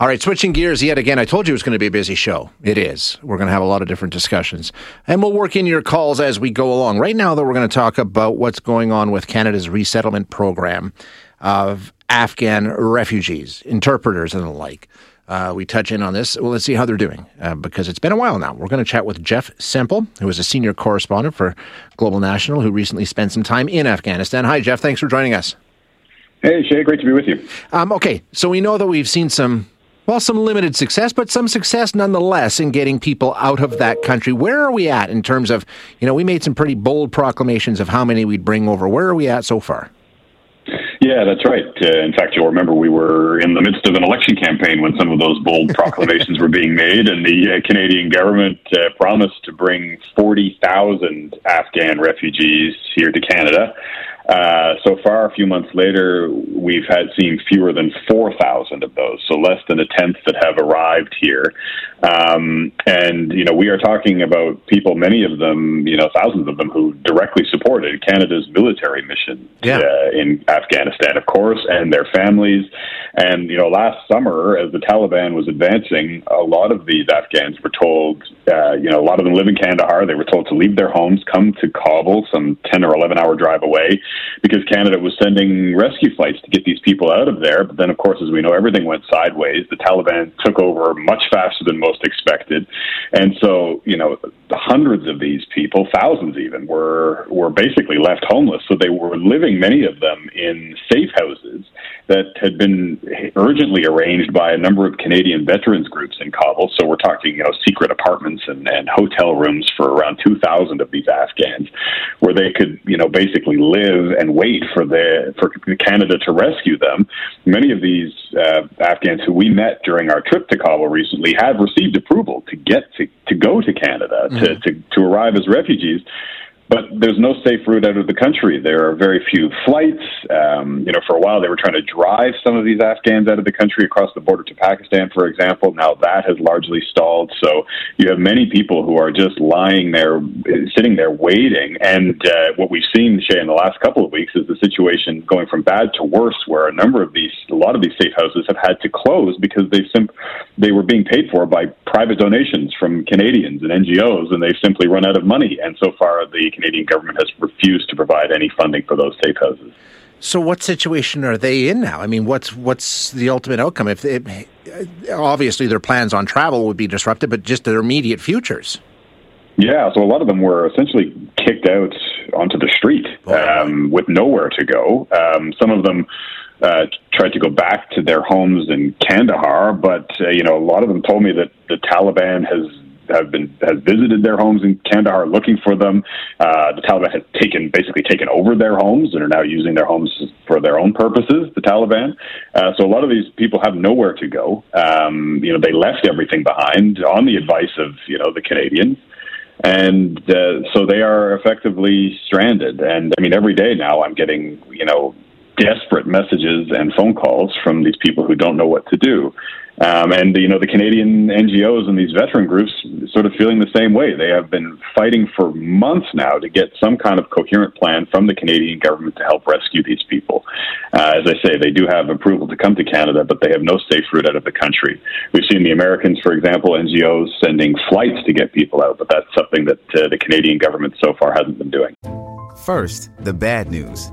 All right, switching gears yet again. I told you it was going to be a busy show. It is. We're going to have a lot of different discussions. And we'll work in your calls as we go along. Right now, though, we're going to talk about what's going on with Canada's resettlement program of Afghan refugees, interpreters, and the like. Uh, we touch in on this. Well, let's see how they're doing uh, because it's been a while now. We're going to chat with Jeff Semple, who is a senior correspondent for Global National, who recently spent some time in Afghanistan. Hi, Jeff. Thanks for joining us. Hey, Shay. Great to be with you. Um, okay, so we know that we've seen some well, some limited success, but some success nonetheless in getting people out of that country. Where are we at in terms of, you know, we made some pretty bold proclamations of how many we'd bring over. Where are we at so far? Yeah, that's right. Uh, in fact, you'll remember we were in the midst of an election campaign when some of those bold proclamations were being made, and the uh, Canadian government uh, promised to bring 40,000 Afghan refugees here to Canada. Uh, so far, a few months later, we've had seen fewer than 4,000 of those, so less than a tenth that have arrived here. Um, and, you know, we are talking about people, many of them, you know, thousands of them who directly supported Canada's military mission yeah. uh, in Afghanistan, of course, and their families. And, you know, last summer, as the Taliban was advancing, a lot of these Afghans were told, uh, you know, a lot of them live in Kandahar. They were told to leave their homes, come to Kabul, some 10 or 11 hour drive away because Canada was sending rescue flights to get these people out of there. But then, of course, as we know, everything went sideways. The Taliban took over much faster than most expected, and so you know, hundreds of these people, thousands even, were were basically left homeless. So they were living, many of them, in safe houses that had been urgently arranged by a number of Canadian veterans groups in Kabul. So we're talking, you know, secret apartments and, and hotel rooms for around 2,000 of these Afghans, where they could, you know, basically live and wait for the for Canada to rescue them. Many of these uh, Afghans who we met during our trip to Kabul recently have received approval to get to, to go to Canada mm-hmm. to, to to arrive as refugees but there's no safe route out of the country. There are very few flights. Um, you know, for a while they were trying to drive some of these Afghans out of the country across the border to Pakistan, for example. Now that has largely stalled. So you have many people who are just lying there, sitting there waiting. And uh, what we've seen, Shay, in the last couple of weeks is the situation going from bad to worse, where a number of these, a lot of these safe houses have had to close because they sim- they were being paid for by private donations from Canadians and NGOs, and they've simply run out of money. And so far, the Canadian government has refused to provide any funding for those safe houses. So, what situation are they in now? I mean, what's what's the ultimate outcome? If they, obviously their plans on travel would be disrupted, but just their immediate futures. Yeah, so a lot of them were essentially kicked out onto the street um, with nowhere to go. Um, some of them uh, tried to go back to their homes in Kandahar, but uh, you know a lot of them told me that the Taliban has have been has visited their homes in Kandahar looking for them. Uh, the Taliban has taken basically taken over their homes and are now using their homes for their own purposes. The Taliban. Uh, so a lot of these people have nowhere to go. Um, you know, they left everything behind on the advice of you know the Canadians and uh, so they are effectively stranded. And I mean, every day now I'm getting you know desperate messages and phone calls from these people who don't know what to do. Um, and you know the Canadian NGOs and these veteran groups sort of feeling the same way. They have been fighting for months now to get some kind of coherent plan from the Canadian government to help rescue these people. Uh, as I say, they do have approval to come to Canada, but they have no safe route out of the country. We've seen the Americans, for example, NGOs sending flights to get people out, but that's something that uh, the Canadian government so far hasn't been doing. First, the bad news.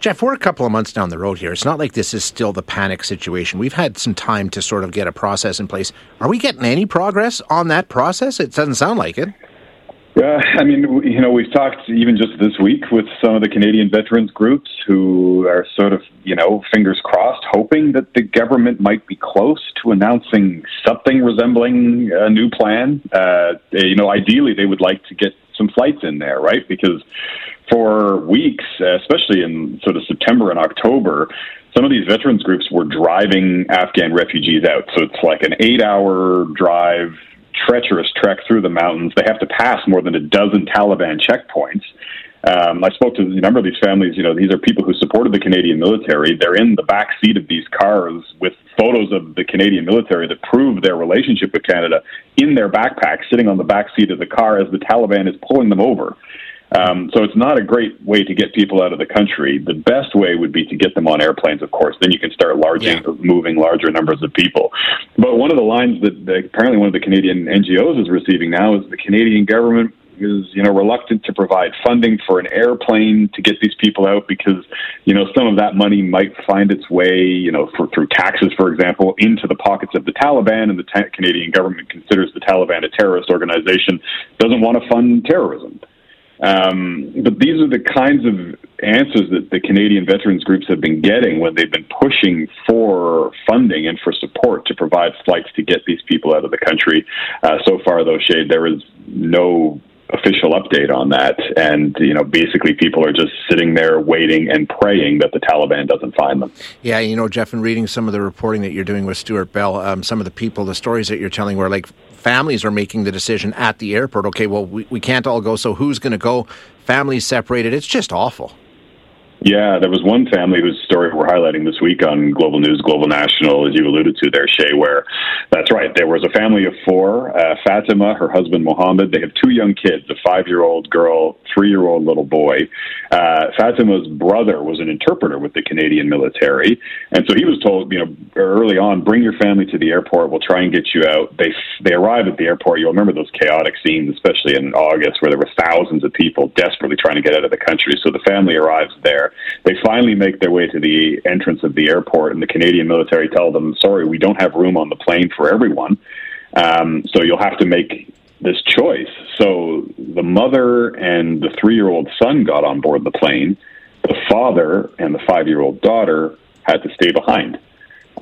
Jeff, we're a couple of months down the road here. It's not like this is still the panic situation. We've had some time to sort of get a process in place. Are we getting any progress on that process? It doesn't sound like it. Yeah, I mean, you know, we've talked even just this week with some of the Canadian veterans groups who are sort of, you know, fingers crossed, hoping that the government might be close to announcing something resembling a new plan. Uh, you know, ideally, they would like to get some flights in there, right? Because for weeks, especially in sort of September and October, some of these veterans groups were driving Afghan refugees out. So it's like an eight hour drive treacherous trek through the mountains. They have to pass more than a dozen Taliban checkpoints. Um, I spoke to a number of these families. You know, these are people who supported the Canadian military. They're in the back seat of these cars with photos of the Canadian military that prove their relationship with Canada in their backpack, sitting on the back seat of the car as the Taliban is pulling them over. Um, so it's not a great way to get people out of the country. The best way would be to get them on airplanes, of course. Then you can start larging, yeah. moving larger numbers of people. But one of the lines that, that apparently one of the Canadian NGOs is receiving now is the Canadian government is you know reluctant to provide funding for an airplane to get these people out because you know some of that money might find its way you know for, through taxes for example into the pockets of the Taliban and the ta- Canadian government considers the Taliban a terrorist organization doesn't want to fund terrorism um, but these are the kinds of answers that the Canadian veterans groups have been getting when they've been pushing for funding and for support to provide flights to get these people out of the country. Uh, so far, though, Shay, there is no official update on that. And, you know, basically people are just sitting there waiting and praying that the Taliban doesn't find them. Yeah, you know, Jeff, and reading some of the reporting that you're doing with Stewart Bell, um, some of the people, the stories that you're telling where like families are making the decision at the airport, okay, well, we, we can't all go, so who's going to go? Families separated. It's just awful. Yeah, there was one family whose story we're highlighting this week on Global News, Global National, as you alluded to there, Shay, where that's right. There was a family of four uh, Fatima, her husband Mohammed. They have two young kids, a five year old girl, three year old little boy. Uh, Fatima's brother was an interpreter with the Canadian military. And so he was told, you know, early on, bring your family to the airport. We'll try and get you out. They, they arrive at the airport. You'll remember those chaotic scenes, especially in August, where there were thousands of people desperately trying to get out of the country. So the family arrives there. They finally make their way to the entrance of the airport, and the Canadian military tell them, "Sorry, we don't have room on the plane for everyone, um, so you'll have to make this choice." So the mother and the three-year-old son got on board the plane. The father and the five-year-old daughter had to stay behind.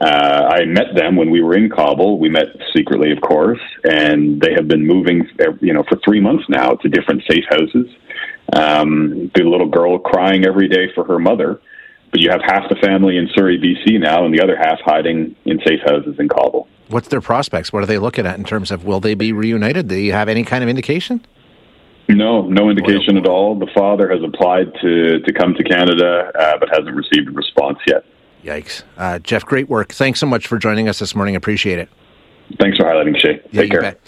Uh, I met them when we were in Kabul. We met secretly, of course, and they have been moving, you know, for three months now to different safe houses. Um, the little girl crying every day for her mother, but you have half the family in Surrey, BC now, and the other half hiding in safe houses in Kabul. What's their prospects? What are they looking at in terms of will they be reunited? Do you have any kind of indication? No, no indication at all. The father has applied to, to come to Canada, uh, but hasn't received a response yet. Yikes. Uh, Jeff, great work. Thanks so much for joining us this morning. Appreciate it. Thanks for highlighting, Shay. Yeah, Take care. Bet.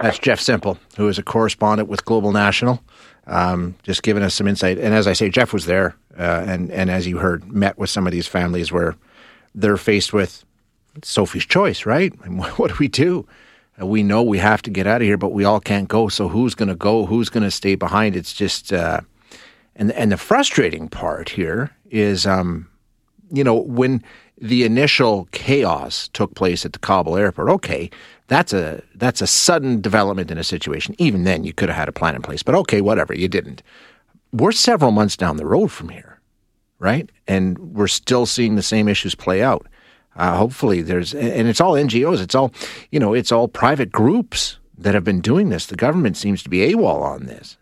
That's Jeff Semple, who is a correspondent with Global National, um, just giving us some insight. And as I say, Jeff was there, uh, and and as you heard, met with some of these families where they're faced with Sophie's choice, right? what do we do? Uh, we know we have to get out of here, but we all can't go. So who's going to go? Who's going to stay behind? It's just, uh, and and the frustrating part here is, um, you know, when the initial chaos took place at the Kabul airport. Okay, that's a that's a sudden development in a situation. Even then, you could have had a plan in place. But okay, whatever, you didn't. We're several months down the road from here, right? And we're still seeing the same issues play out. Uh, hopefully, there's and it's all NGOs. It's all you know. It's all private groups that have been doing this. The government seems to be AWOL on this.